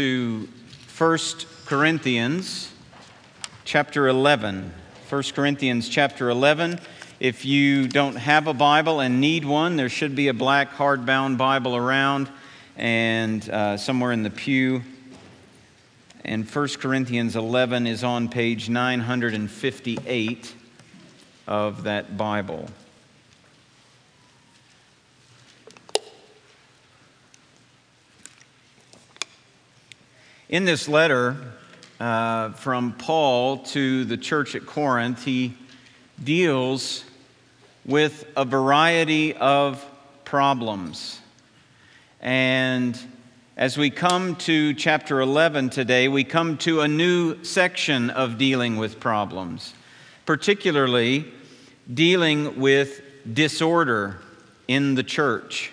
to 1 Corinthians chapter 11. 1 Corinthians chapter 11. If you don't have a Bible and need one, there should be a black hardbound Bible around and uh, somewhere in the pew. And 1 Corinthians 11 is on page 958 of that Bible. In this letter uh, from Paul to the church at Corinth, he deals with a variety of problems. And as we come to chapter 11 today, we come to a new section of dealing with problems, particularly dealing with disorder in the church.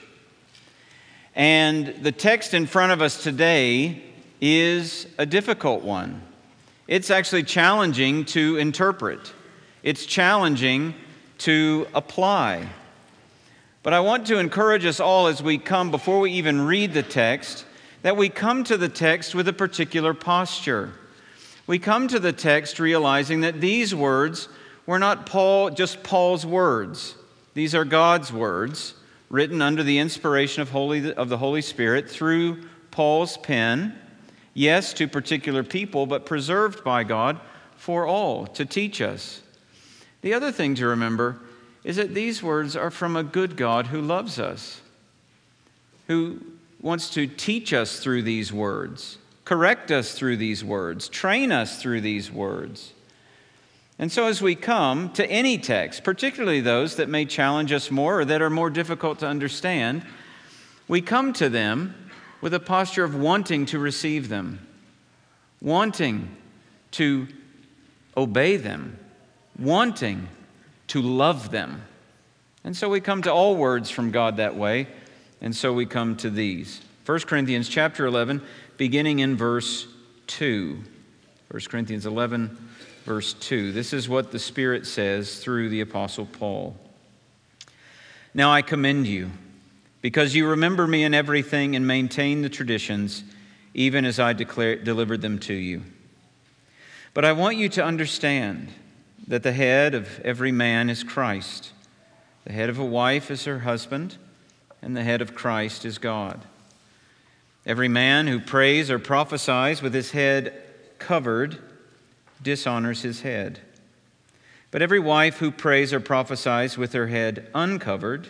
And the text in front of us today is a difficult one. It's actually challenging to interpret, it's challenging to apply. But I want to encourage us all as we come, before we even read the text, that we come to the text with a particular posture. We come to the text realizing that these words were not Paul, just Paul's words. These are God's words, written under the inspiration of, Holy, of the Holy Spirit through Paul's pen yes, to particular people, but preserved by God for all to teach us. The other thing to remember is that these words are from a good God who loves us, who wants to teach us through these words, correct us through these words, train us through these words. And so, as we come to any text, particularly those that may challenge us more or that are more difficult to understand, we come to them with a posture of wanting to receive them, wanting to obey them, wanting to love them. And so we come to all words from God that way, and so we come to these. 1 Corinthians chapter 11, beginning in verse 2. 1 Corinthians 11, verse 2. This is what the Spirit says through the Apostle Paul. Now I commend you because you remember me in everything and maintain the traditions, even as I declare, delivered them to you. But I want you to understand that the head of every man is Christ. The head of a wife is her husband, and the head of Christ is God. Every man who prays or prophesies with his head covered dishonors his head. But every wife who prays or prophesies with her head uncovered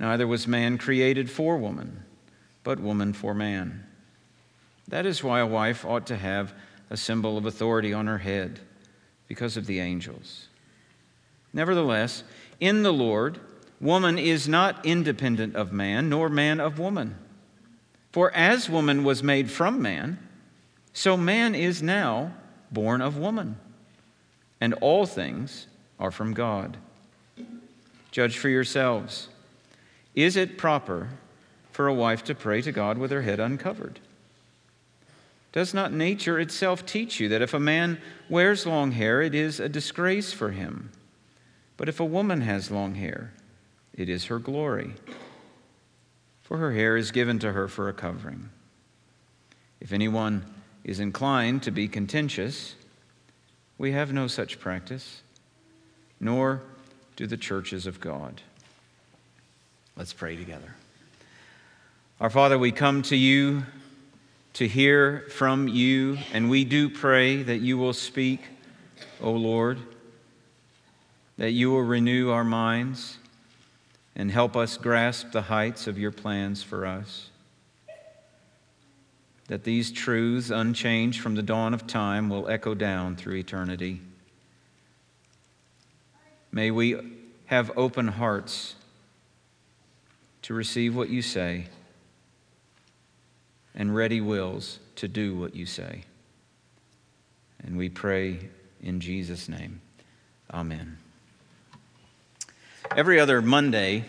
Neither was man created for woman, but woman for man. That is why a wife ought to have a symbol of authority on her head, because of the angels. Nevertheless, in the Lord, woman is not independent of man, nor man of woman. For as woman was made from man, so man is now born of woman. And all things are from God. Judge for yourselves. Is it proper for a wife to pray to God with her head uncovered? Does not nature itself teach you that if a man wears long hair, it is a disgrace for him? But if a woman has long hair, it is her glory, for her hair is given to her for a covering. If anyone is inclined to be contentious, we have no such practice, nor do the churches of God. Let's pray together. Our Father, we come to you to hear from you, and we do pray that you will speak, O Lord, that you will renew our minds and help us grasp the heights of your plans for us. That these truths, unchanged from the dawn of time, will echo down through eternity. May we have open hearts to receive what you say and ready wills to do what you say. And we pray in Jesus' name. Amen. Every other Monday,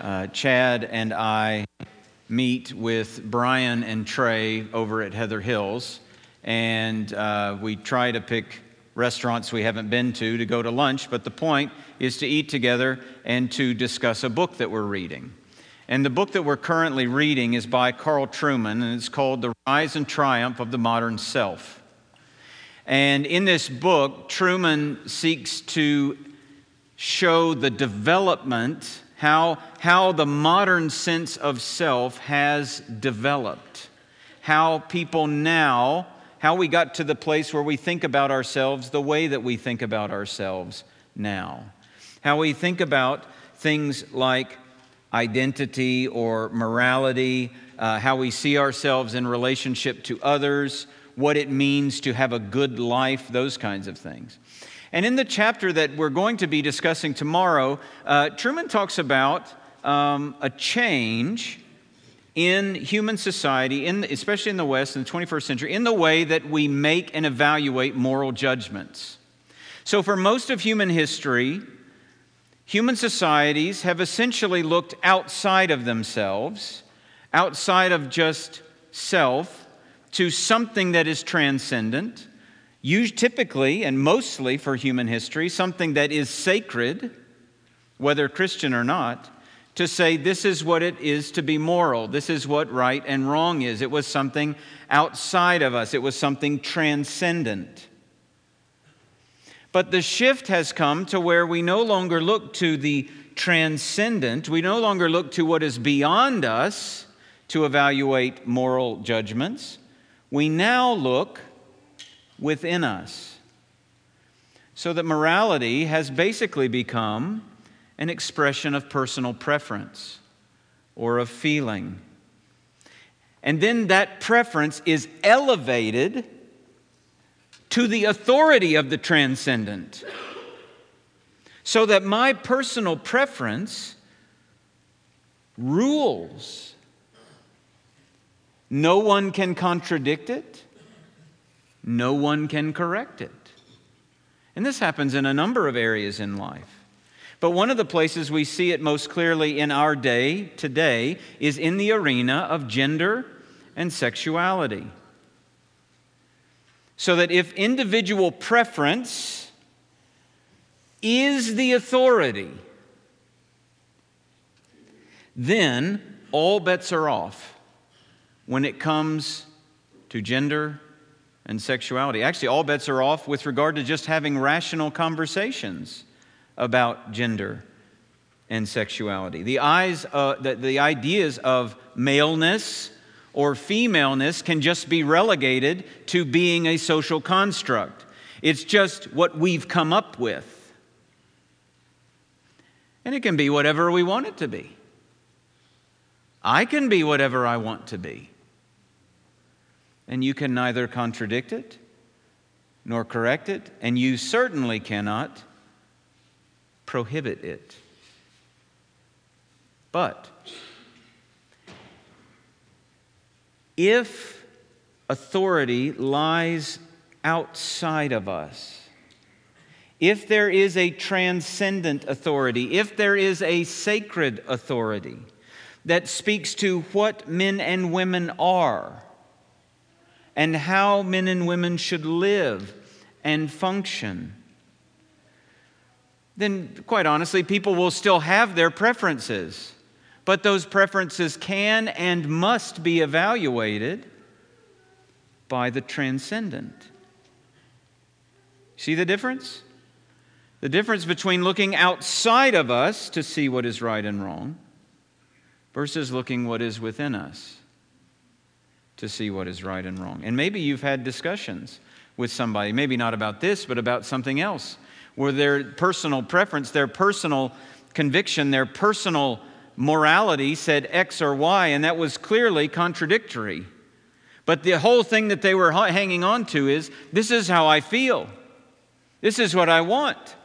uh, Chad and I meet with Brian and Trey over at Heather Hills, and uh, we try to pick restaurants we haven't been to to go to lunch, but the point is to eat together and to discuss a book that we're reading. And the book that we're currently reading is by Carl Trueman, and it's called The Rise and Triumph of the Modern Self. And in this book, Trueman seeks to show the development, how, how the modern sense of self has developed, how people now how we got to the place where we think about ourselves the way that we think about ourselves now. How we think about things like identity or morality, uh, how we see ourselves in relationship to others, what it means to have a good life, those kinds of things. And in the chapter that we're going to be discussing tomorrow, uh, Trueman talks about um, a change in human society, in, especially in the West in the 21st century, in the way that we make and evaluate moral judgments. So, for most of human history, human societies have essentially looked outside of themselves, outside of just self, to something that is transcendent, typically and mostly for human history, something that is sacred, whether Christian or not to say this is what it is to be moral, this is what right and wrong is. It was something outside of us, it was something transcendent. But the shift has come to where we no longer look to the transcendent, we no longer look to what is beyond us to evaluate moral judgments. We now look within us. So that morality has basically become an expression of personal preference or of feeling. And then that preference is elevated to the authority of the transcendent. So that my personal preference rules. No one can contradict it, no one can correct it. And this happens in a number of areas in life. But one of the places we see it most clearly in our day today is in the arena of gender and sexuality. So that if individual preference is the authority, then all bets are off when it comes to gender and sexuality. Actually, all bets are off with regard to just having rational conversations about gender and sexuality. The, eyes, uh, the, the ideas of maleness or femaleness can just be relegated to being a social construct. It's just what we've come up with. And it can be whatever we want it to be. I can be whatever I want to be. And you can neither contradict it nor correct it, and you certainly cannot prohibit it. But if authority lies outside of us, if there is a transcendent authority, if there is a sacred authority that speaks to what men and women are and how men and women should live and function, then quite honestly, people will still have their preferences. But those preferences can and must be evaluated by the transcendent. See the difference? The difference between looking outside of us to see what is right and wrong versus looking what is within us to see what is right and wrong. And maybe you've had discussions with somebody, maybe not about this, but about something else where their personal preference, their personal conviction, their personal morality said X or Y, and that was clearly contradictory. But the whole thing that they were hanging on to is this is how I feel, this is what I want.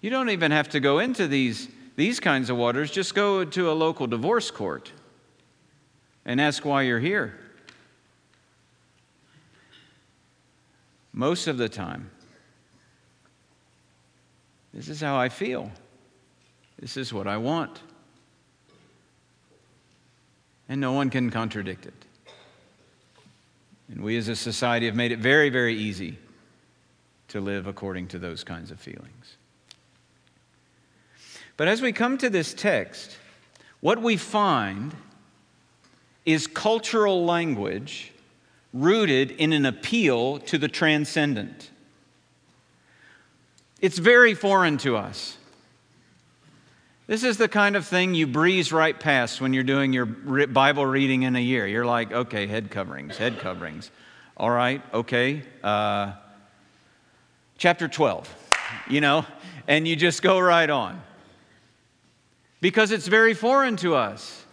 You don't even have to go into these these kinds of waters, just go to a local divorce court and ask why you're here. Most of the time, this is how I feel. This is what I want. And no one can contradict it. And we as a society have made it very, very easy to live according to those kinds of feelings. But as we come to this text, what we find is cultural language rooted in an appeal to the transcendent. It's very foreign to us. This is the kind of thing you breeze right past when you're doing your Bible reading in a year. You're like, okay, head coverings, head coverings. All right, okay. Uh, chapter 12, you know, and you just go right on. Because it's very foreign to us.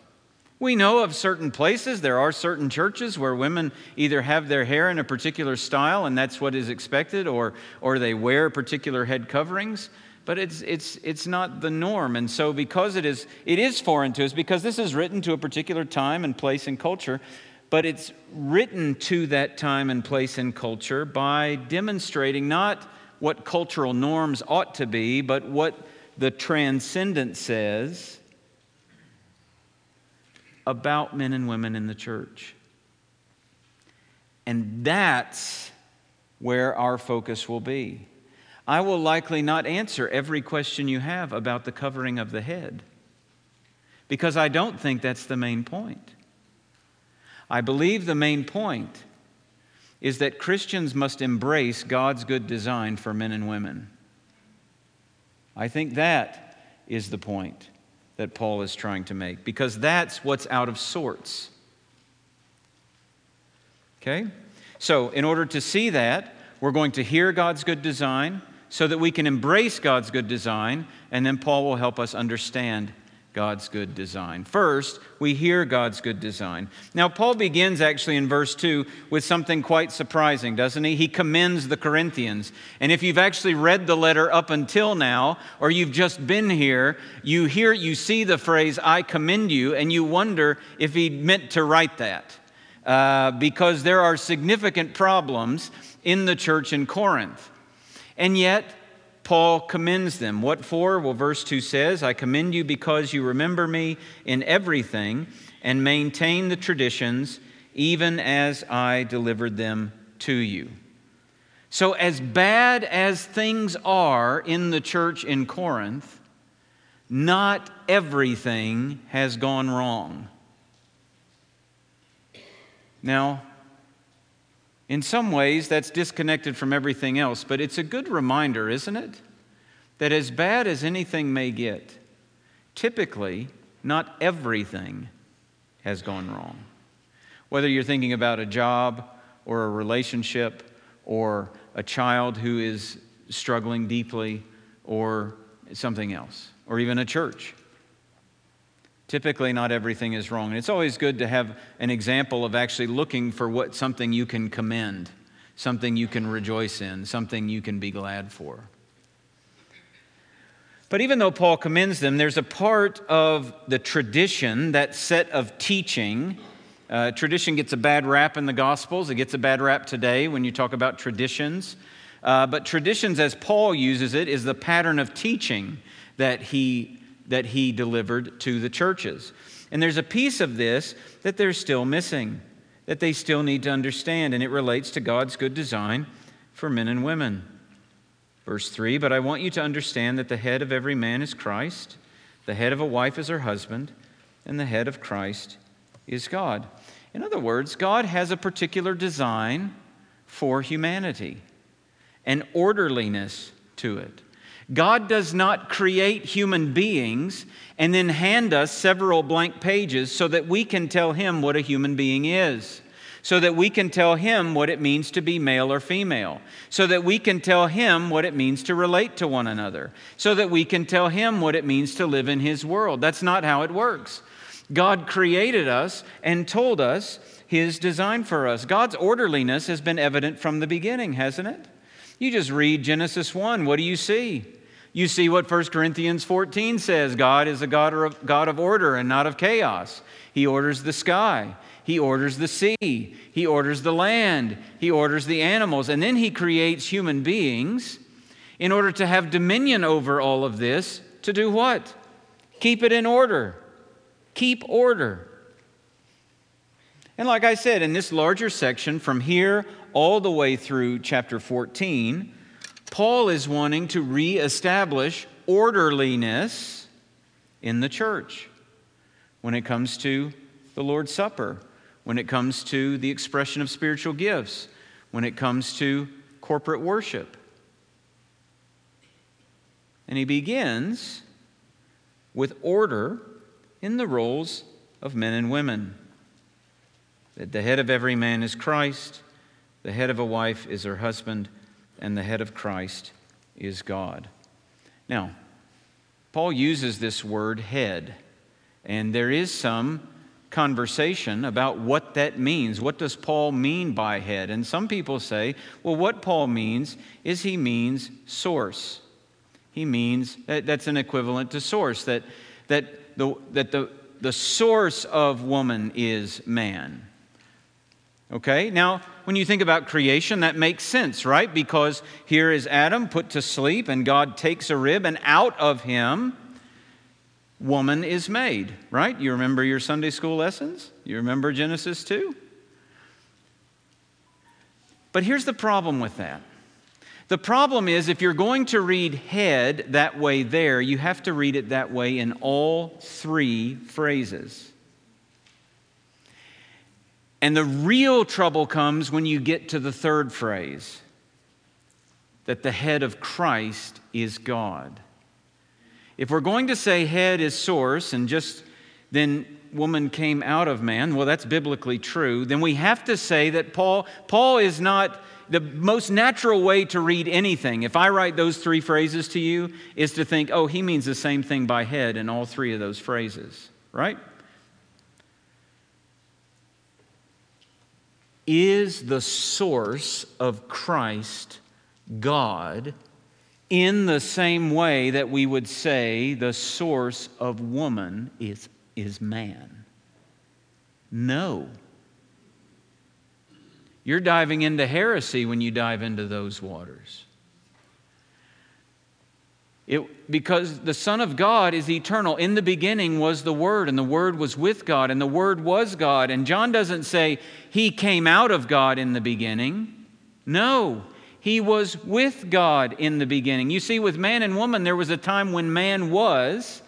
We know of certain places, there are certain churches where women either have their hair in a particular style and that's what is expected, or, or they wear particular head coverings. But it's, it's, it's not the norm. And so, because it is, it is foreign to us, because this is written to a particular time and place and culture, but it's written to that time and place and culture by demonstrating not what cultural norms ought to be, but what the transcendent says about men and women in the church. And that's where our focus will be. I will likely not answer every question you have about the covering of the head because I don't think that's the main point. I believe the main point is that Christians must embrace God's good design for men and women. I think that is the point that Paul is trying to make because that's what's out of sorts. Okay? So, in order to see that, we're going to hear God's good design so that we can embrace God's good design, and then Paul will help us understand God's good design. First, we hear God's good design. Now, Paul begins actually in verse 2 with something quite surprising, doesn't he? He commends the Corinthians. And if you've actually read the letter up until now, or you've just been here, you hear, you see the phrase, I commend you, and you wonder if he meant to write that. Uh, because there are significant problems in the church in Corinth. And yet, Paul commends them. What for? Well, verse 2 says, I commend you because you remember me in everything and maintain the traditions, even as I delivered them to you. So, as bad as things are in the church in Corinth, not everything has gone wrong. Now, in some ways, that's disconnected from everything else, but it's a good reminder, isn't it? That as bad as anything may get, typically, not everything has gone wrong. Whether you're thinking about a job or a relationship or a child who is struggling deeply or something else, or even a church. Typically, not everything is wrong. And it's always good to have an example of actually looking for what something you can commend, something you can rejoice in, something you can be glad for. But even though Paul commends them, there's a part of the tradition, that set of teaching. Uh, tradition gets a bad rap in the Gospels. It gets a bad rap today when you talk about traditions. Uh, but traditions, as Paul uses it, is the pattern of teaching that he that he delivered to the churches. And there's a piece of this that they're still missing, that they still need to understand, and it relates to God's good design for men and women. Verse 3 But I want you to understand that the head of every man is Christ, the head of a wife is her husband, and the head of Christ is God. In other words, God has a particular design for humanity, an orderliness to it. God does not create human beings and then hand us several blank pages so that we can tell him what a human being is, so that we can tell him what it means to be male or female, so that we can tell him what it means to relate to one another, so that we can tell him what it means to live in his world. That's not how it works. God created us and told us his design for us. God's orderliness has been evident from the beginning, hasn't it? You just read Genesis 1. What do you see? You see what 1 Corinthians 14 says God is a God of, God of order and not of chaos. He orders the sky, He orders the sea, He orders the land, He orders the animals, and then He creates human beings in order to have dominion over all of this. To do what? Keep it in order. Keep order. And like I said, in this larger section, from here all the way through chapter 14, Paul is wanting to reestablish orderliness in the church when it comes to the Lord's Supper, when it comes to the expression of spiritual gifts, when it comes to corporate worship. And he begins with order in the roles of men and women. That the head of every man is Christ, the head of a wife is her husband and the head of Christ is God. Now, Paul uses this word head, and there is some conversation about what that means. What does Paul mean by head? And some people say, well, what Paul means is he means source. He means that's an equivalent to source, that, that, the, that the, the source of woman is man. Okay, now when you think about creation, that makes sense, right? Because here is Adam put to sleep, and God takes a rib, and out of him, woman is made, right? You remember your Sunday school lessons? You remember Genesis 2? But here's the problem with that. The problem is, if you're going to read head that way there, you have to read it that way in all three phrases. And the real trouble comes when you get to the third phrase that the head of Christ is God. If we're going to say head is source and just then woman came out of man, well, that's biblically true, then we have to say that Paul, Paul is not the most natural way to read anything. If I write those three phrases to you, is to think, oh, he means the same thing by head in all three of those phrases, right? Is the source of Christ God in the same way that we would say the source of woman is, is man? No. You're diving into heresy when you dive into those waters. It, because the Son of God is eternal. In the beginning was the Word, and the Word was with God, and the Word was God. And John doesn't say he came out of God in the beginning. No, he was with God in the beginning. You see, with man and woman, there was a time when man was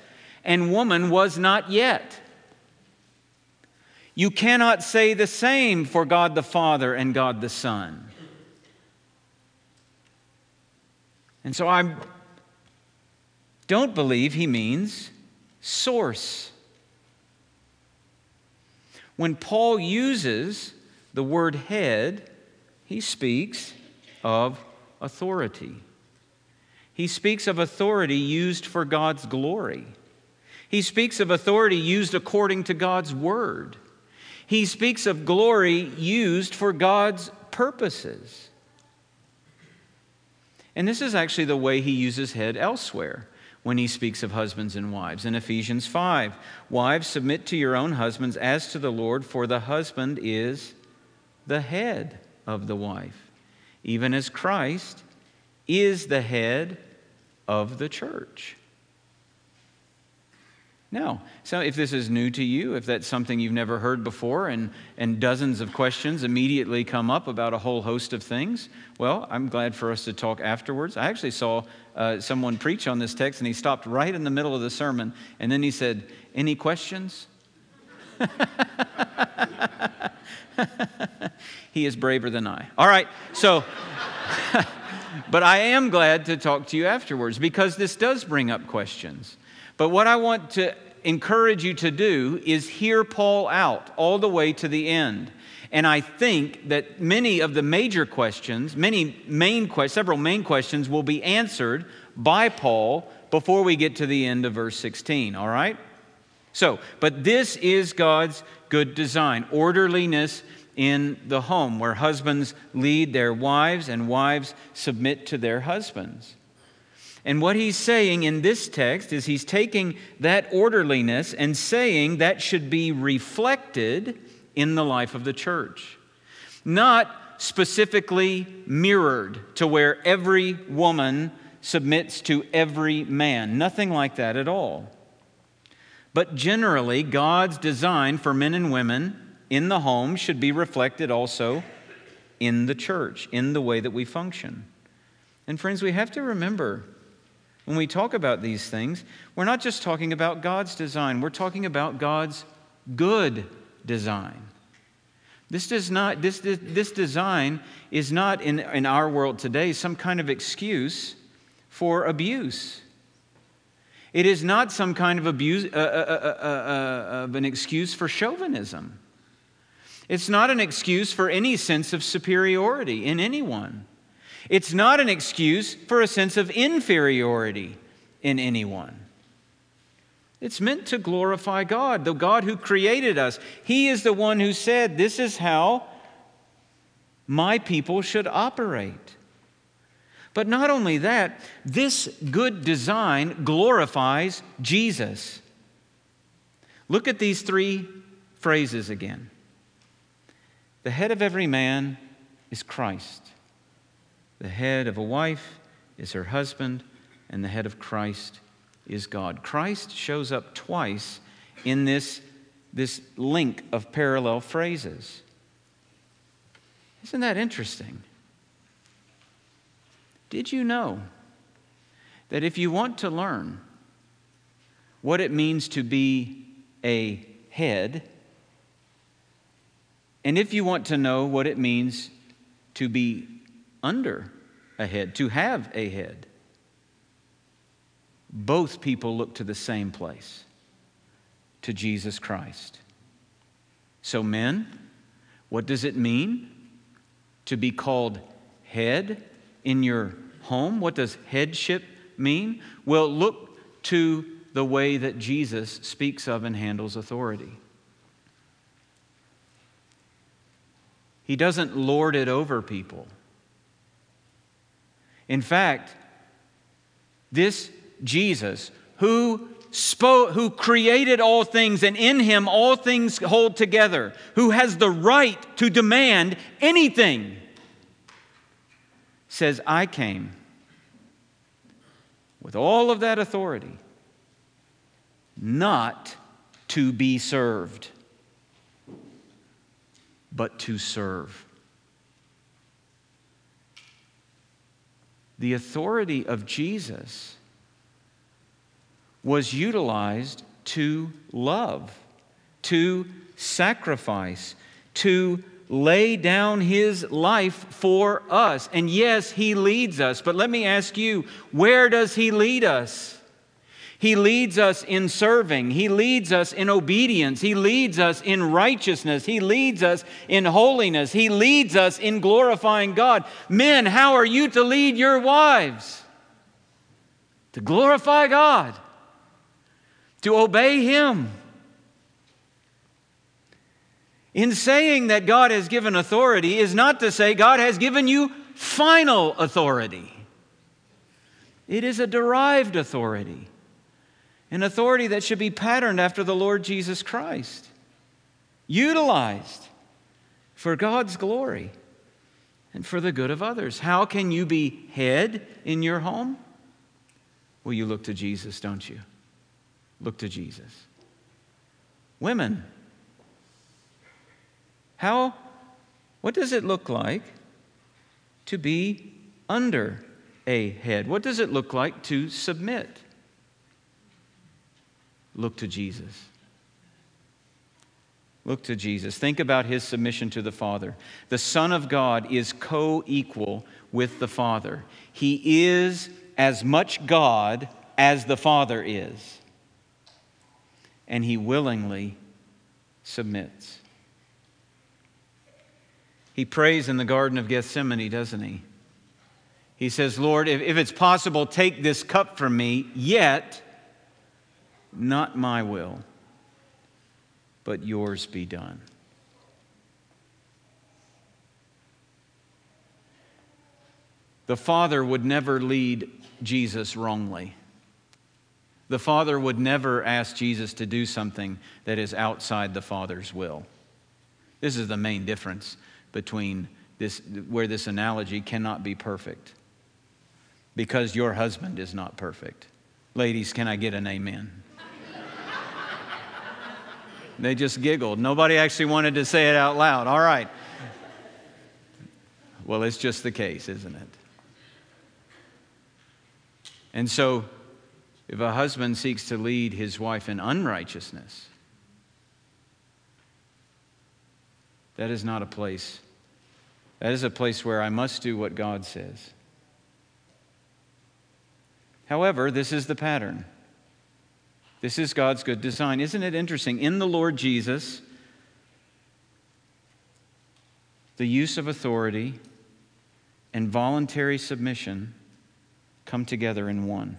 and woman was not yet. You cannot say the same for God the Father and God the Son. And so I'm don't believe he means source. When Paul uses the word head, he speaks of authority. He speaks of authority used for God's glory. He speaks of authority used according to God's word. He speaks of glory used for God's purposes. And this is actually the way he uses head elsewhere when he speaks of husbands and wives. In Ephesians 5, wives, submit to your own husbands as to the Lord, for the husband is the head of the wife, even as Christ is the head of the church. Now, so if this is new to you, if that's something you've never heard before, and, and dozens of questions immediately come up about a whole host of things, well, I'm glad for us to talk afterwards. I actually saw uh, someone preach on this text, and he stopped right in the middle of the sermon, and then he said, Any questions? he is braver than I. All right, so. but I am glad to talk to you afterwards because this does bring up questions. But what I want to encourage you to do is hear Paul out all the way to the end. And I think that many of the major questions, many main questions, several main questions will be answered by Paul before we get to the end of verse 16, all right? So, but this is God's good design orderliness in the home where husbands lead their wives and wives submit to their husbands. And what he's saying in this text is he's taking that orderliness and saying that should be reflected in the life of the church. Not specifically mirrored to where every woman submits to every man. Nothing like that at all. But generally, God's design for men and women in the home should be reflected also in the church, in the way that we function. And friends, we have to remember when we talk about these things, we're not just talking about God's design, we're talking about God's good design. This, does not, this, this, this design is not in, in our world today some kind of excuse for abuse. It is not some kind of abuse, uh, uh, uh, of an excuse for chauvinism. It's not an excuse for any sense of superiority in anyone. It's not an excuse for a sense of inferiority in anyone. It's meant to glorify God, the God who created us. He is the one who said, This is how my people should operate. But not only that, this good design glorifies Jesus. Look at these three phrases again. The head of every man is Christ. The head of a wife is her husband, and the head of Christ is God. Christ shows up twice in this, this link of parallel phrases. Isn't that interesting? Did you know that if you want to learn what it means to be a head, and if you want to know what it means to be under a head, to have a head. Both people look to the same place, to Jesus Christ. So, men, what does it mean to be called head in your home? What does headship mean? Well, look to the way that Jesus speaks of and handles authority. He doesn't lord it over people. In fact, this Jesus, who spoke, who created all things, and in him all things hold together, who has the right to demand anything, says, I came with all of that authority, not to be served, but to serve. The authority of Jesus was utilized to love, to sacrifice, to lay down his life for us. And yes, he leads us. But let me ask you, where does he lead us? He leads us in serving. He leads us in obedience. He leads us in righteousness. He leads us in holiness. He leads us in glorifying God. Men, how are you to lead your wives? To glorify God, to obey Him. In saying that God has given authority is not to say God has given you final authority. It is a derived authority an authority that should be patterned after the Lord Jesus Christ, utilized for God's glory and for the good of others. How can you be head in your home? Well, you look to Jesus, don't you? Look to Jesus. Women, how, what does it look like to be under a head? What does it look like to submit? Look to Jesus. Look to Jesus. Think about his submission to the Father. The Son of God is co equal with the Father. He is as much God as the Father is. And he willingly submits. He prays in the Garden of Gethsemane, doesn't he? He says, Lord, if, if it's possible, take this cup from me, yet not my will, but yours be done. The Father would never lead Jesus wrongly. The Father would never ask Jesus to do something that is outside the Father's will. This is the main difference between this, where this analogy cannot be perfect. Because your husband is not perfect. Ladies, can I get an amen? They just giggled. Nobody actually wanted to say it out loud. All right. Well, it's just the case, isn't it? And so, if a husband seeks to lead his wife in unrighteousness, that is not a place. That is a place where I must do what God says. However, this is the pattern. This is God's good design. Isn't it interesting? In the Lord Jesus, the use of authority and voluntary submission come together in one.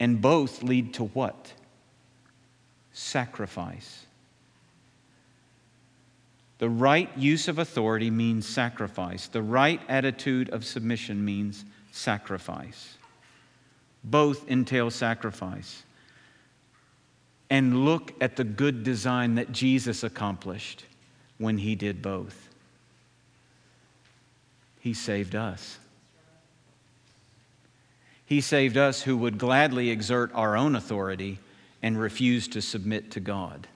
And both lead to what? Sacrifice. The right use of authority means sacrifice. The right attitude of submission means sacrifice. Both entail sacrifice. And look at the good design that Jesus accomplished when he did both. He saved us. He saved us who would gladly exert our own authority and refuse to submit to God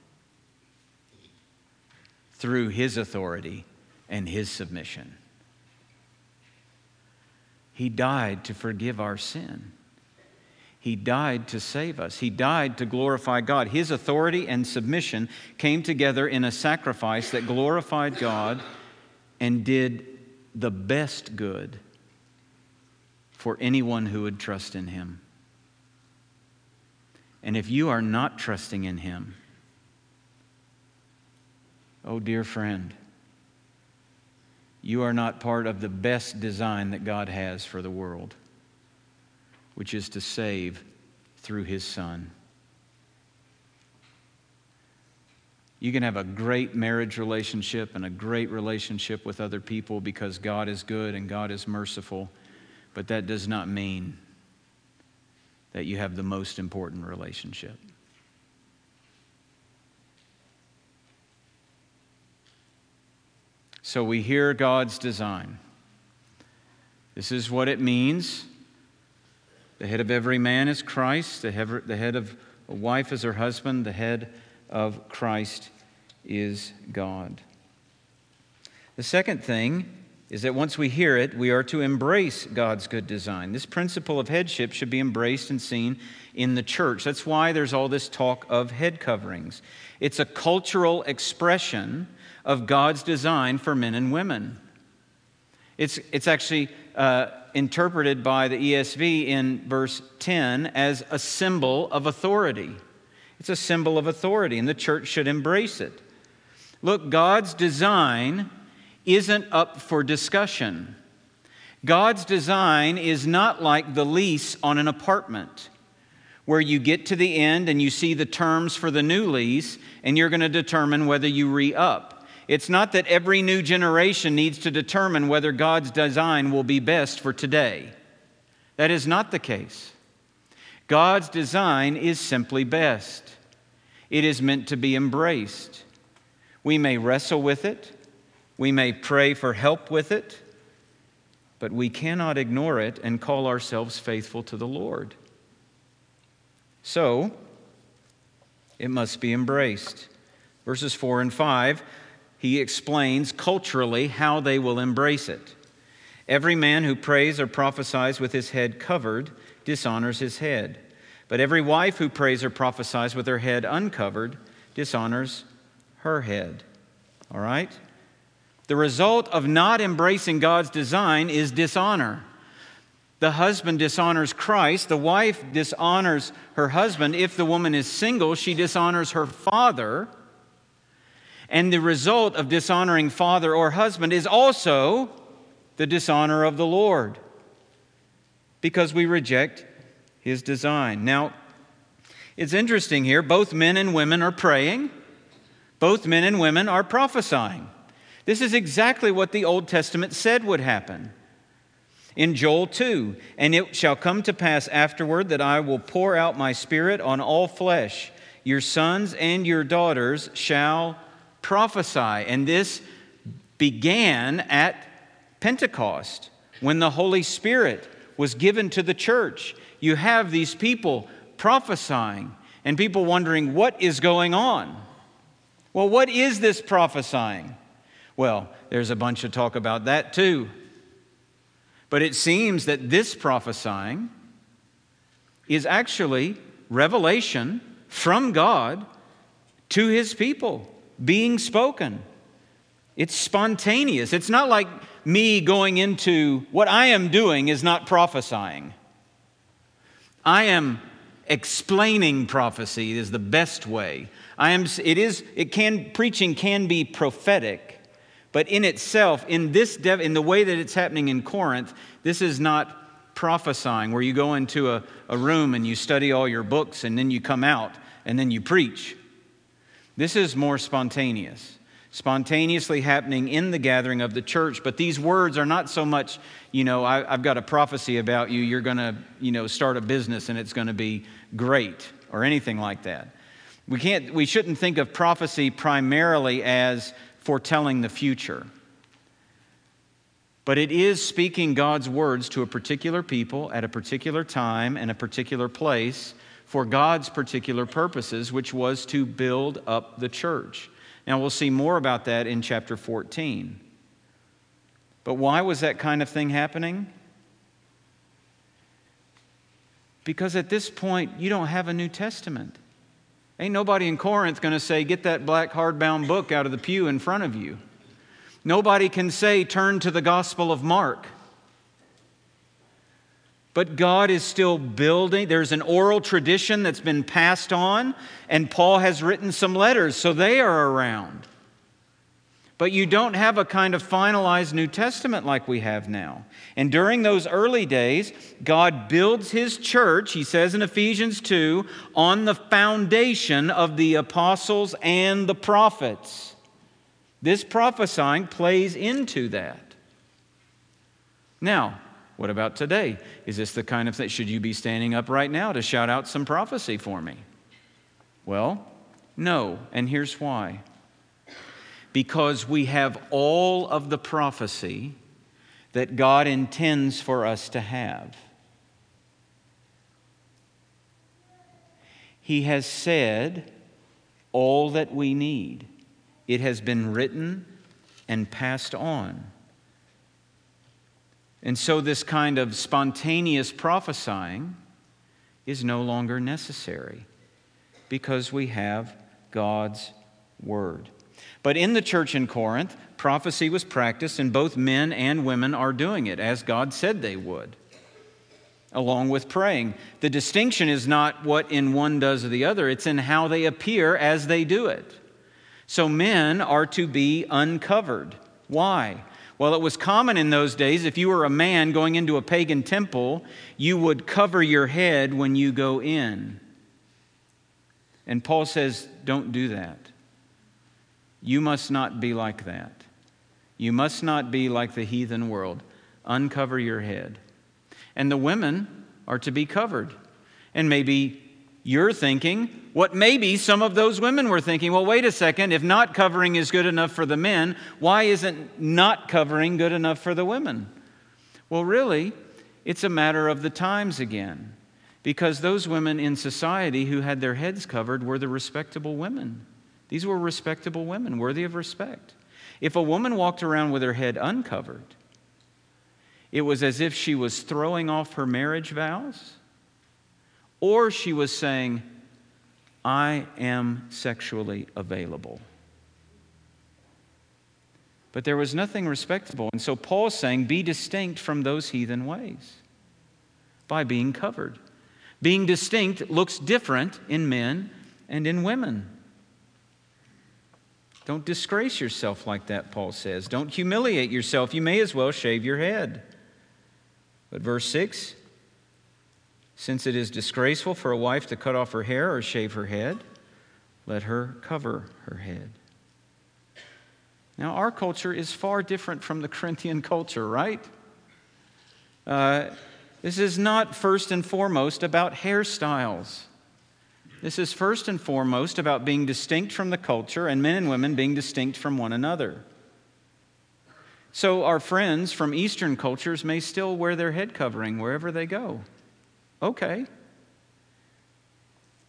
through His authority and His submission. He died to forgive our sin. He died to save us. He died to glorify God. His authority and submission came together in a sacrifice that glorified God and did the best good for anyone who would trust in him. And if you are not trusting in him, oh, dear friend, you are not part of the best design that God has for the world, which is to save through his Son. You can have a great marriage relationship and a great relationship with other people because God is good and God is merciful. But that does not mean that you have the most important relationship. So we hear God's design. This is what it means. The head of every man is Christ, the head of a wife is her husband, the head of Christ is God. The second thing is that once we hear it, we are to embrace God's good design. This principle of headship should be embraced and seen in the church. That's why there's all this talk of head coverings. It's a cultural expression of God's design for men and women. It's, it's actually uh, interpreted by the ESV in verse 10 as a symbol of authority. It's a symbol of authority, and the church should embrace it. Look, God's design isn't up for discussion. God's design is not like the lease on an apartment where you get to the end and you see the terms for the new lease and you're going to determine whether you re up. It's not that every new generation needs to determine whether God's design will be best for today. That is not the case. God's design is simply best, it is meant to be embraced. We may wrestle with it, we may pray for help with it, but we cannot ignore it and call ourselves faithful to the Lord. So, it must be embraced. Verses 4 and 5, he explains culturally how they will embrace it. Every man who prays or prophesies with his head covered dishonors his head. But every wife who prays or prophesies with her head uncovered dishonors her head. All right? The result of not embracing God's design is dishonor. The husband dishonors Christ. The wife dishonors her husband. If the woman is single, she dishonors her father. And the result of dishonoring father or husband is also the dishonor of the Lord because we reject his design. Now, it's interesting here. Both men and women are praying, both men and women are prophesying. This is exactly what the Old Testament said would happen. In Joel 2, and it shall come to pass afterward that I will pour out my spirit on all flesh. Your sons and your daughters shall prophesy. And this began at Pentecost when the Holy Spirit was given to the church. You have these people prophesying and people wondering what is going on. Well, what is this prophesying? Well, there's a bunch of talk about that too. But it seems that this prophesying is actually revelation from God to his people being spoken. It's spontaneous. It's not like me going into what I am doing is not prophesying. I am explaining prophecy is the best way. I am it is it can preaching can be prophetic, but in itself in this in the way that it's happening in Corinth, this is not prophesying where you go into a, a room and you study all your books and then you come out and then you preach. This is more spontaneous, spontaneously happening in the gathering of the church. But these words are not so much, you know, I, have got a prophecy about you, you're going to, you know, start a business and it's going to be great or anything like that. We, can't, we shouldn't think of prophecy primarily as foretelling the future. But it is speaking God's words to a particular people at a particular time and a particular place for God's particular purposes, which was to build up the church. Now, we'll see more about that in chapter 14. But why was that kind of thing happening? Because at this point, you don't have a New Testament. Ain't nobody in Corinth going to say, Get that black hardbound book out of the pew in front of you. Nobody can say, Turn to the Gospel of Mark. But God is still building. There's an oral tradition that's been passed on, and Paul has written some letters, so they are around. But you don't have a kind of finalized New Testament like we have now. And during those early days, God builds his church, he says in Ephesians 2, on the foundation of the apostles and the prophets. This prophesying plays into that. Now, what about today? Is this the kind of thing? Should you be standing up right now to shout out some prophecy for me? Well, no. And here's why because we have all of the prophecy that God intends for us to have. He has said all that we need. It has been written and passed on. And so, this kind of spontaneous prophesying is no longer necessary because we have God's Word. But in the church in Corinth, prophecy was practiced, and both men and women are doing it as God said they would, along with praying. The distinction is not what in one does or the other, it's in how they appear as they do it. So men are to be uncovered. Why? Well, it was common in those days, if you were a man going into a pagan temple, you would cover your head when you go in. And Paul says, don't do that. You must not be like that. You must not be like the heathen world. Uncover your head. And the women are to be covered. And maybe you're thinking what maybe some of those women were thinking. Well, wait a second. If not covering is good enough for the men, why isn't not covering good enough for the women? Well, really, it's a matter of the times again. Because those women in society who had their heads covered were the respectable women. These were respectable women, worthy of respect. If a woman walked around with her head uncovered, it was as if she was throwing off her marriage vows or she was saying, I am sexually available. But there was nothing respectable. And so Paul's saying, be distinct from those heathen ways by being covered. Being distinct looks different in men and in women. Don't disgrace yourself like that, Paul says. Don't humiliate yourself. You may as well shave your head. But verse 6 since it is disgraceful for a wife to cut off her hair or shave her head, let her cover her head. Now, our culture is far different from the Corinthian culture, right? Uh, this is not first and foremost about hairstyles. This is first and foremost about being distinct from the culture and men and women being distinct from one another. So, our friends from Eastern cultures may still wear their head covering wherever they go. Okay.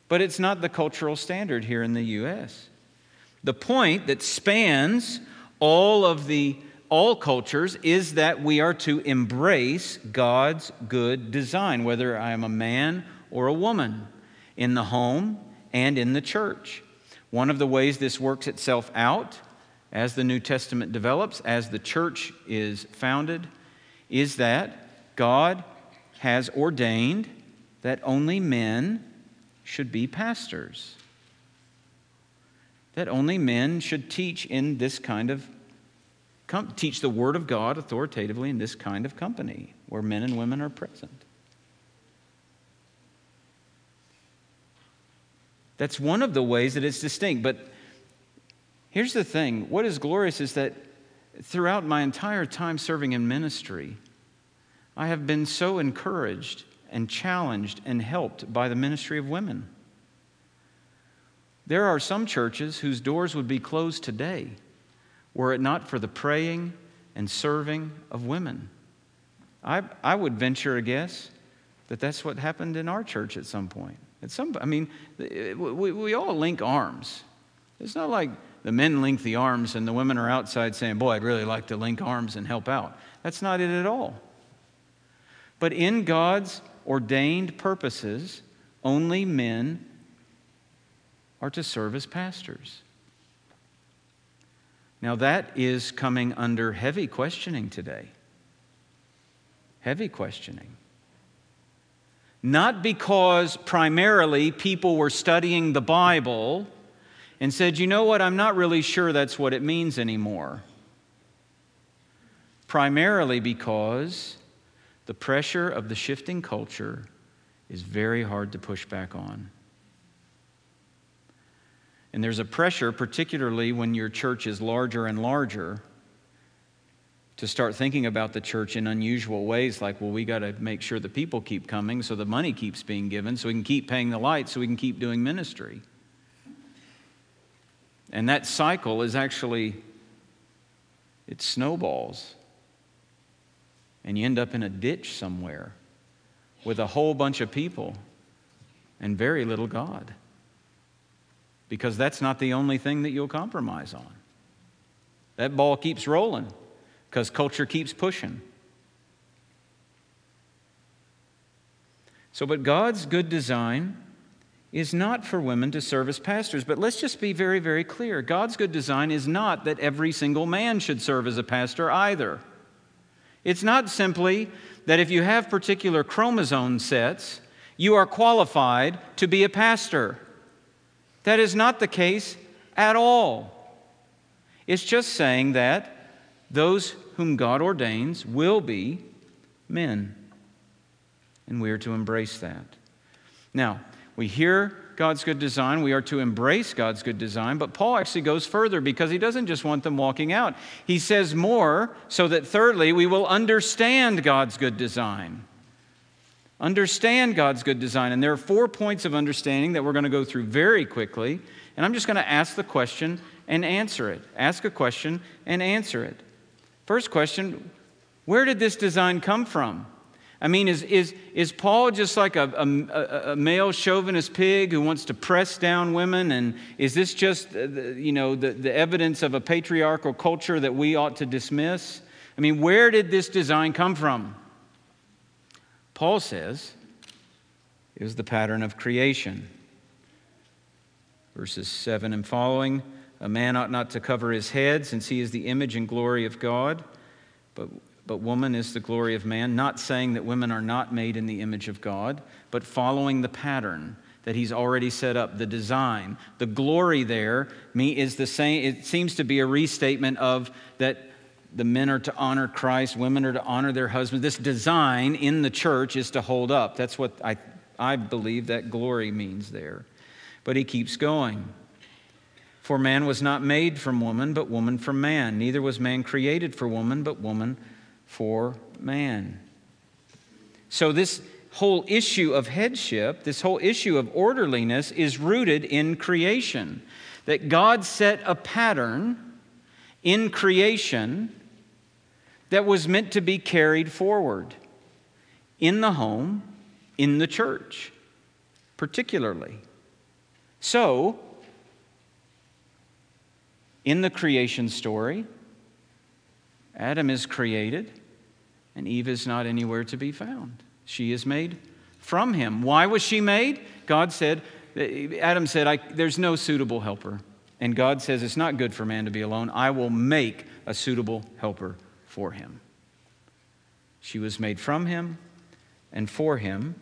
But it's not the cultural standard here in the U.S. The point that spans all of the all cultures is that we are to embrace God's good design, whether I am a man or a woman, in the home and in the church. One of the ways this works itself out as the New Testament develops, as the church is founded, is that God has ordained that only men should be pastors, that only men should teach in this kind of teach the word of God authoritatively in this kind of company where men and women are present. That's one of the ways that it's distinct. But here's the thing what is glorious is that throughout my entire time serving in ministry, I have been so encouraged and challenged and helped by the ministry of women. There are some churches whose doors would be closed today were it not for the praying and serving of women. I, I would venture a guess that that's what happened in our church at some point. At some, I mean, we, we all link arms. It's not like the men link the arms and the women are outside saying, Boy, I'd really like to link arms and help out. That's not it at all. But in God's ordained purposes, only men are to serve as pastors. Now, that is coming under heavy questioning today. Heavy questioning. Not because primarily people were studying the Bible and said, you know what, I'm not really sure that's what it means anymore. Primarily because the pressure of the shifting culture is very hard to push back on. And there's a pressure, particularly when your church is larger and larger, to start thinking about the church in unusual ways like, well, we got to make sure the people keep coming so the money keeps being given so we can keep paying the lights so we can keep doing ministry. And that cycle is actually, it snowballs. And you end up in a ditch somewhere with a whole bunch of people and very little God because that's not the only thing that you'll compromise on. That ball keeps rolling because culture keeps pushing. So, but God's good design is not for women to serve as pastors. But let's just be very, very clear. God's good design is not that every single man should serve as a pastor either. It's not simply that if you have particular chromosome sets, you are qualified to be a pastor. That is not the case at all. It's just saying that those whom God ordains will be men. And we are to embrace that. Now, we hear God's good design. We are to embrace God's good design. But Paul actually goes further because he doesn't just want them walking out. He says more so that, thirdly, we will understand God's good design. Understand God's good design. And there are four points of understanding that we're going to go through very quickly. And I'm just going to ask the question and answer it. Ask a question and answer it. First question Where did this design come from? I mean, is, is, is Paul just like a, a, a, male chauvinist pig who wants to press down women? And is this just, uh, you know, the, the evidence of a patriarchal culture that we ought to dismiss? I mean, where did this design come from? Paul says it was the pattern of creation. Verses 7 and following A man ought not to cover his head, since he is the image and glory of God, but, but woman is the glory of man. Not saying that women are not made in the image of God, but following the pattern that he's already set up, the design. The glory there me is the same, it seems to be a restatement of that the men are to honor Christ, women are to honor their husbands. This design in the church is to hold up. That's what I, I believe that glory means there. But he keeps going. For man was not made from woman, but woman from man. Neither was man created for woman, but woman for man. So, this whole issue of headship, this whole issue of orderliness, is rooted in creation. That God set a pattern in creation that was meant to be carried forward in the home, in the church, particularly. So, in the creation story, Adam is created and Eve is not anywhere to be found. She is made from him. Why was she made? God said, Adam said, There's no suitable helper. And God says, It's not good for man to be alone. I will make a suitable helper for him. She was made from him and for him.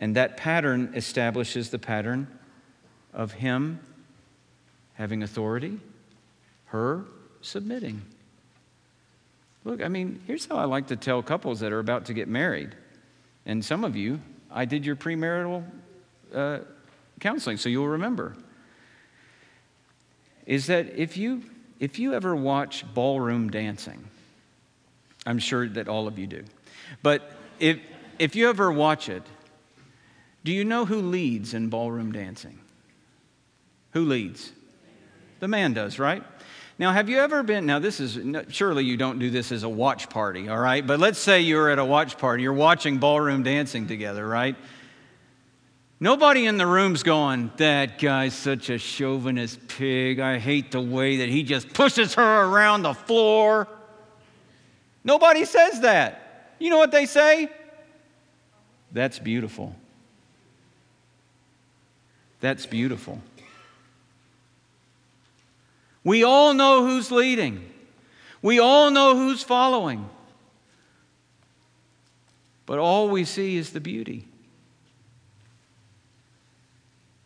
And that pattern establishes the pattern of him having authority, her submitting. Look, I mean, here's how I like to tell couples that are about to get married and some of you, I did your premarital uh, counseling, so you'll remember. Is that if you, if you ever watch ballroom dancing, I'm sure that all of you do, but if, if you ever watch it, do you know who leads in ballroom dancing? Who leads? The man does, right? Now, have you ever been? Now, this is surely you don't do this as a watch party, all right? But let's say you're at a watch party, you're watching ballroom dancing together, right? Nobody in the room's going, that guy's such a chauvinist pig. I hate the way that he just pushes her around the floor. Nobody says that. You know what they say? That's beautiful. That's beautiful. We all know who's leading, we all know who's following. But all we see is the beauty.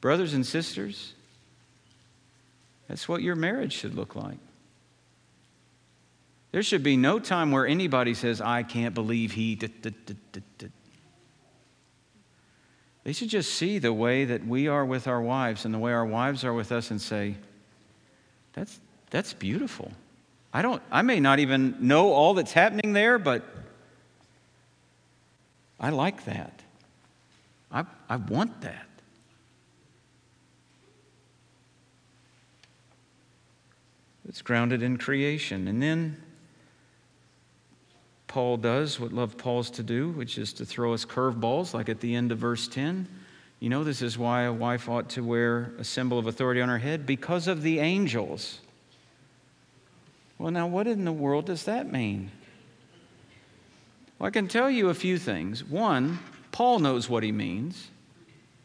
Brothers and sisters, that's what your marriage should look like. There should be no time where anybody says, I can't believe he. They should just see the way that we are with our wives and the way our wives are with us and say, that's, that's beautiful. I, don't, I may not even know all that's happening there, but I like that. I, I want that. It's grounded in creation. And then Paul does what love Paul's to do, which is to throw us curveballs, like at the end of verse 10. You know, this is why a wife ought to wear a symbol of authority on her head because of the angels. Well, now, what in the world does that mean? Well, I can tell you a few things. One, Paul knows what he means.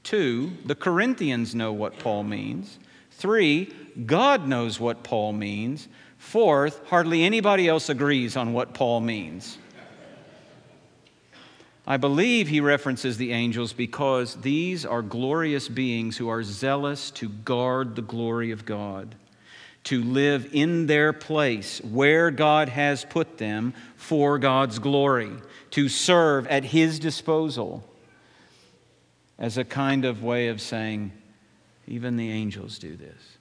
Two, the Corinthians know what Paul means. Three, God knows what Paul means. Fourth, hardly anybody else agrees on what Paul means. I believe he references the angels because these are glorious beings who are zealous to guard the glory of God, to live in their place where God has put them for God's glory, to serve at his disposal as a kind of way of saying, even the angels do this,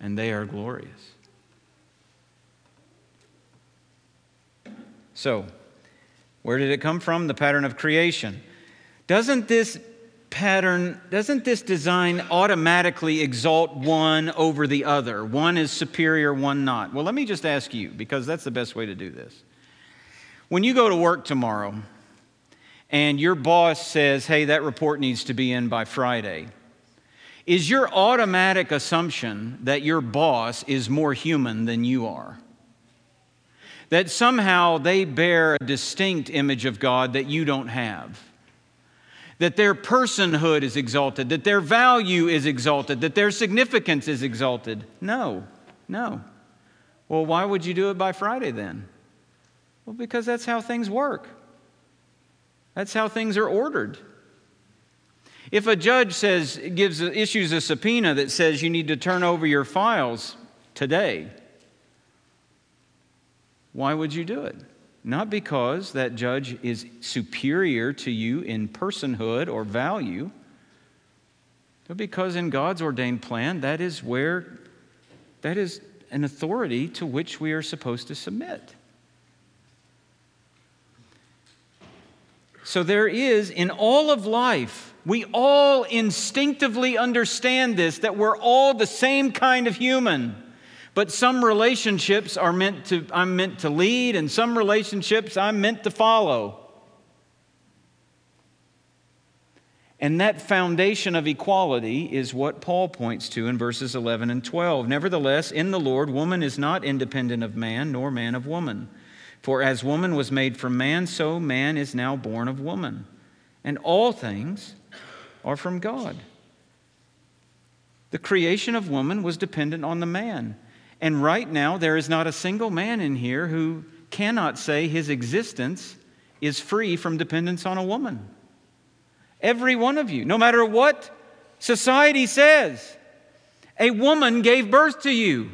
and they are glorious. So, where did it come from? The pattern of creation. Doesn't this pattern, doesn't this design automatically exalt one over the other? One is superior, one not. Well, let me just ask you, because that's the best way to do this. When you go to work tomorrow and your boss says, hey, that report needs to be in by Friday, is your automatic assumption that your boss is more human than you are? That somehow they bear a distinct image of God that you don't have. That their personhood is exalted, that their value is exalted, that their significance is exalted. No, no. Well, why would you do it by Friday then? Well, because that's how things work. That's how things are ordered. If a judge says gives issues a subpoena that says you need to turn over your files today, why would you do it? Not because that judge is superior to you in personhood or value, but because in God's ordained plan, that is where, that is an authority to which we are supposed to submit. So there is in all of life, we all instinctively understand this that we're all the same kind of human. But some relationships are meant to I'm meant to lead and some relationships I'm meant to follow. And that foundation of equality is what Paul points to in verses 11 and 12. Nevertheless, in the Lord, woman is not independent of man, nor man of woman. For as woman was made from man, so man is now born of woman. And all things are from God. The creation of woman was dependent on the man. And right now, there is not a single man in here who cannot say his existence is free from dependence on a woman. Every one of you, no matter what society says, a woman gave birth to you.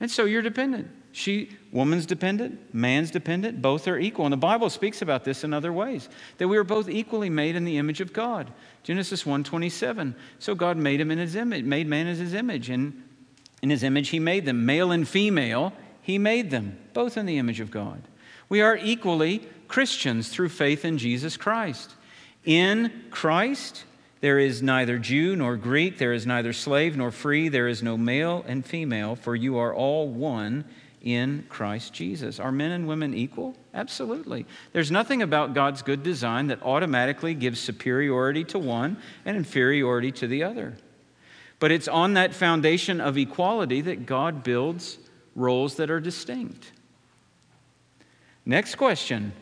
And so you're dependent. She, woman's dependent, man's dependent, both are equal. And the Bible speaks about this in other ways, that we are both equally made in the image of God. Genesis 1:27. So God made him in his image, made man in his image, and in his image he made them, male and female, he made them, both in the image of God. We are equally Christians through faith in Jesus Christ. In Christ, there is neither Jew nor Greek, there is neither slave nor free, there is no male and female, for you are all one in Christ Jesus. Are men and women equal? Absolutely. There's nothing about God's good design that automatically gives superiority to one and inferiority to the other. But it's on that foundation of equality that God builds roles that are distinct. Next question.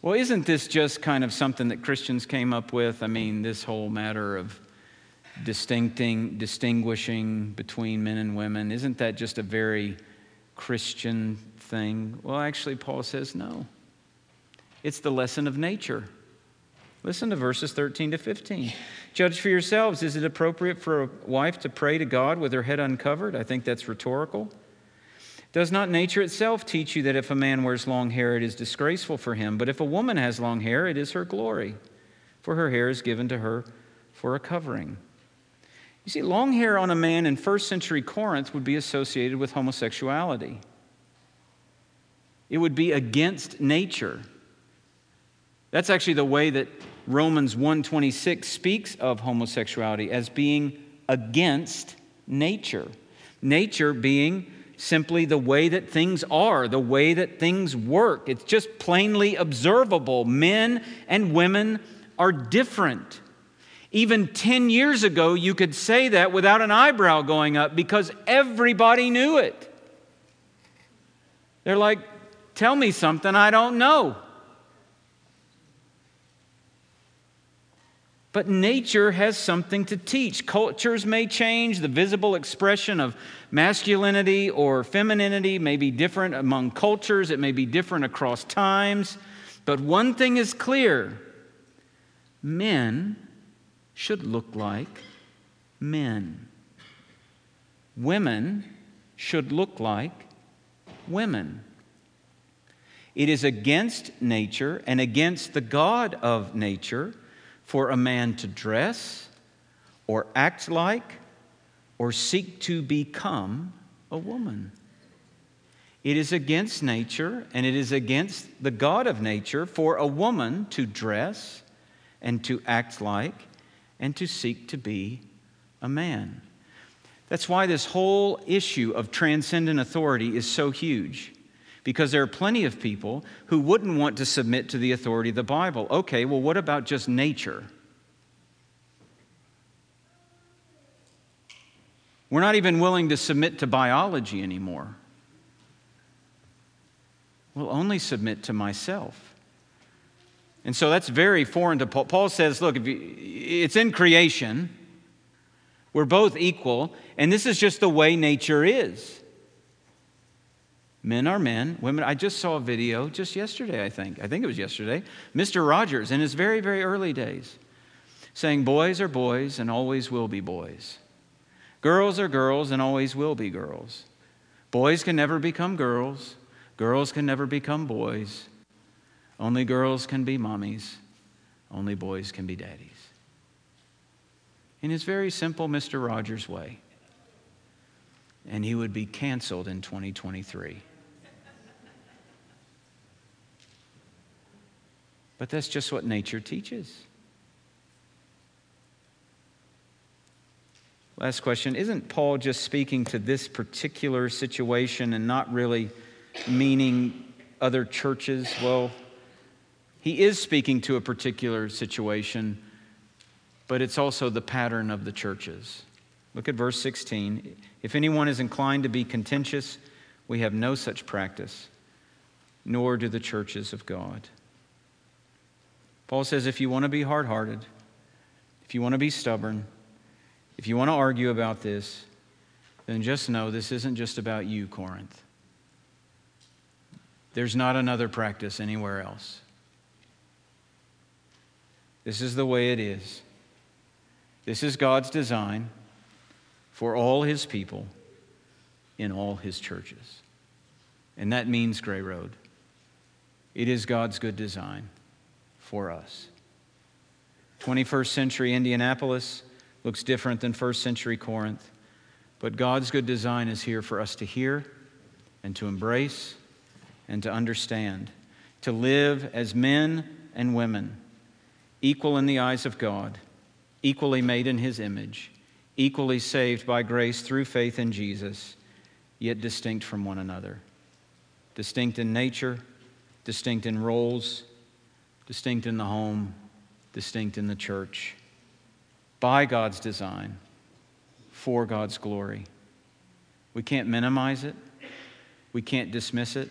Well, isn't this just kind of something that Christians came up with? I mean, this whole matter of distincting, distinguishing between men and women, isn't that just a very Christian thing? Well, actually, Paul says no. It's the lesson of nature. Listen to verses 13 to 15. Judge for yourselves is it appropriate for a wife to pray to God with her head uncovered? I think that's rhetorical. Does not nature itself teach you that if a man wears long hair, it is disgraceful for him? But if a woman has long hair, it is her glory, for her hair is given to her for a covering. You see, long hair on a man in first century Corinth would be associated with homosexuality. It would be against nature. That's actually the way that Romans 1:26 speaks of homosexuality as being against nature. Nature being simply the way that things are, the way that things work. It's just plainly observable. Men and women are different. Even 10 years ago, you could say that without an eyebrow going up because everybody knew it. They're like, tell me something I don't know. But nature has something to teach. Cultures may change. The visible expression of masculinity or femininity may be different among cultures, it may be different across times. But one thing is clear men should look like men, women should look like women. It is against nature and against the God of nature for a man to dress or act like or seek to become a woman. It is against nature and it is against the God of nature for a woman to dress and to act like and to seek to be a man. That's why this whole issue of transcendent authority is so huge because there are plenty of people who wouldn't want to submit to the authority of the Bible. Okay, well, what about just nature? We're not even willing to submit to biology anymore. We'll only submit to myself. And so that's very foreign to Paul. Paul says, look, you, it's in creation. We're both equal, and this is just the way nature is. Men are men, women. I just saw a video just yesterday, I think. I think it was yesterday. Mr. Rogers, in his very, very early days, saying, Boys are boys and always will be boys. Girls are girls and always will be girls. Boys can never become girls. Girls can never become boys. Only girls can be mommies. Only boys can be daddies. In his very simple Mr. Rogers way. And he would be canceled in 2023. But that's just what nature teaches. Last question Isn't Paul just speaking to this particular situation and not really meaning other churches? Well, he is speaking to a particular situation, but it's also the pattern of the churches. Look at verse 16. If anyone is inclined to be contentious, we have no such practice, nor do the churches of God. Paul says if you want to be hard hearted, if you want to be stubborn, if you want to argue about this, then just know this isn't just about you, Corinth. There's not another practice anywhere else. This is the way it is. This is God's design for all his people in all his churches. And that means Gray Road. It is God's good design for us. 21st century Indianapolis looks different than first century Corinth, but God's good design is here for us to hear and to embrace and to understand, to live as men and women, equal in the eyes of God, equally made in His image, equally saved by grace through faith in Jesus, yet distinct from one another. Distinct in nature, distinct in roles, distinct in the home, distinct in the church, by God's design, for God's glory. We can't minimize it, we can't dismiss it.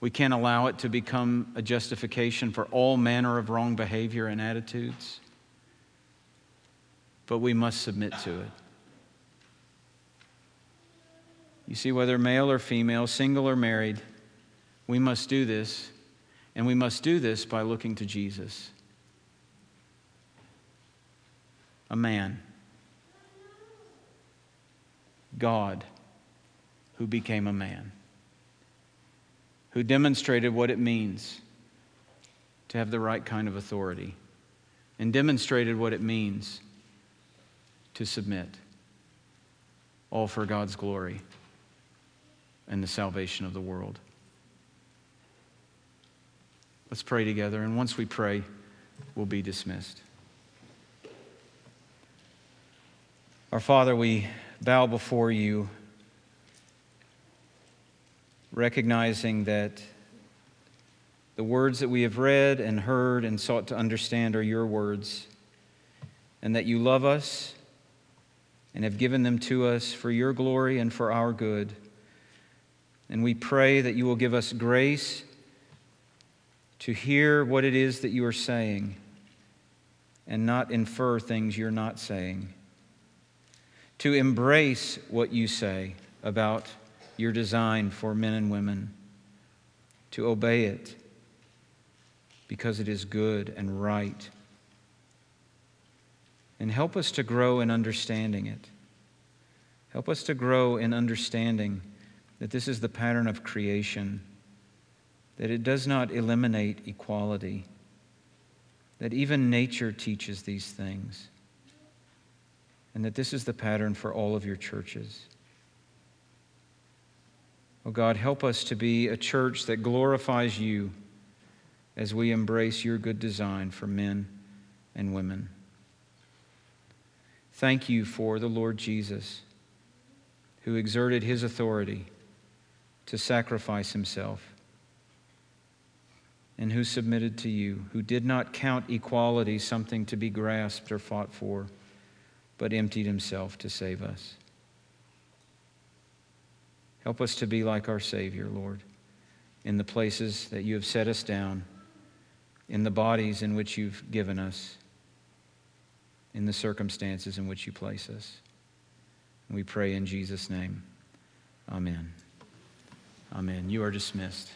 We can't allow it to become a justification for all manner of wrong behavior and attitudes. But we must submit to it. You see, whether male or female, single or married, we must do this, and we must do this by looking to Jesus. A man, God, who became a man who demonstrated what it means to have the right kind of authority and demonstrated what it means to submit, all for God's glory and the salvation of the world. Let's pray together, and once we pray, we'll be dismissed. Our Father, we bow before you recognizing that the words that we have read and heard and sought to understand are your words, and that you love us and have given them to us for your glory and for our good. And we pray that you will give us grace to hear what it is that you are saying and not infer things you're not saying, to embrace what you say about your design for men and women, to obey it because it is good and right. And help us to grow in understanding it. Help us to grow in understanding that this is the pattern of creation, that it does not eliminate equality, that even nature teaches these things, and that this is the pattern for all of your churches. Oh God, help us to be a church that glorifies you as we embrace your good design for men and women. Thank you for the Lord Jesus, who exerted his authority to sacrifice himself and who submitted to you, who did not count equality something to be grasped or fought for, but emptied himself to save us. Help us to be like our Savior, Lord, in the places that you have set us down, in the bodies in which you've given us, in the circumstances in which you place us. We pray in Jesus' name. Amen. Amen. You are dismissed.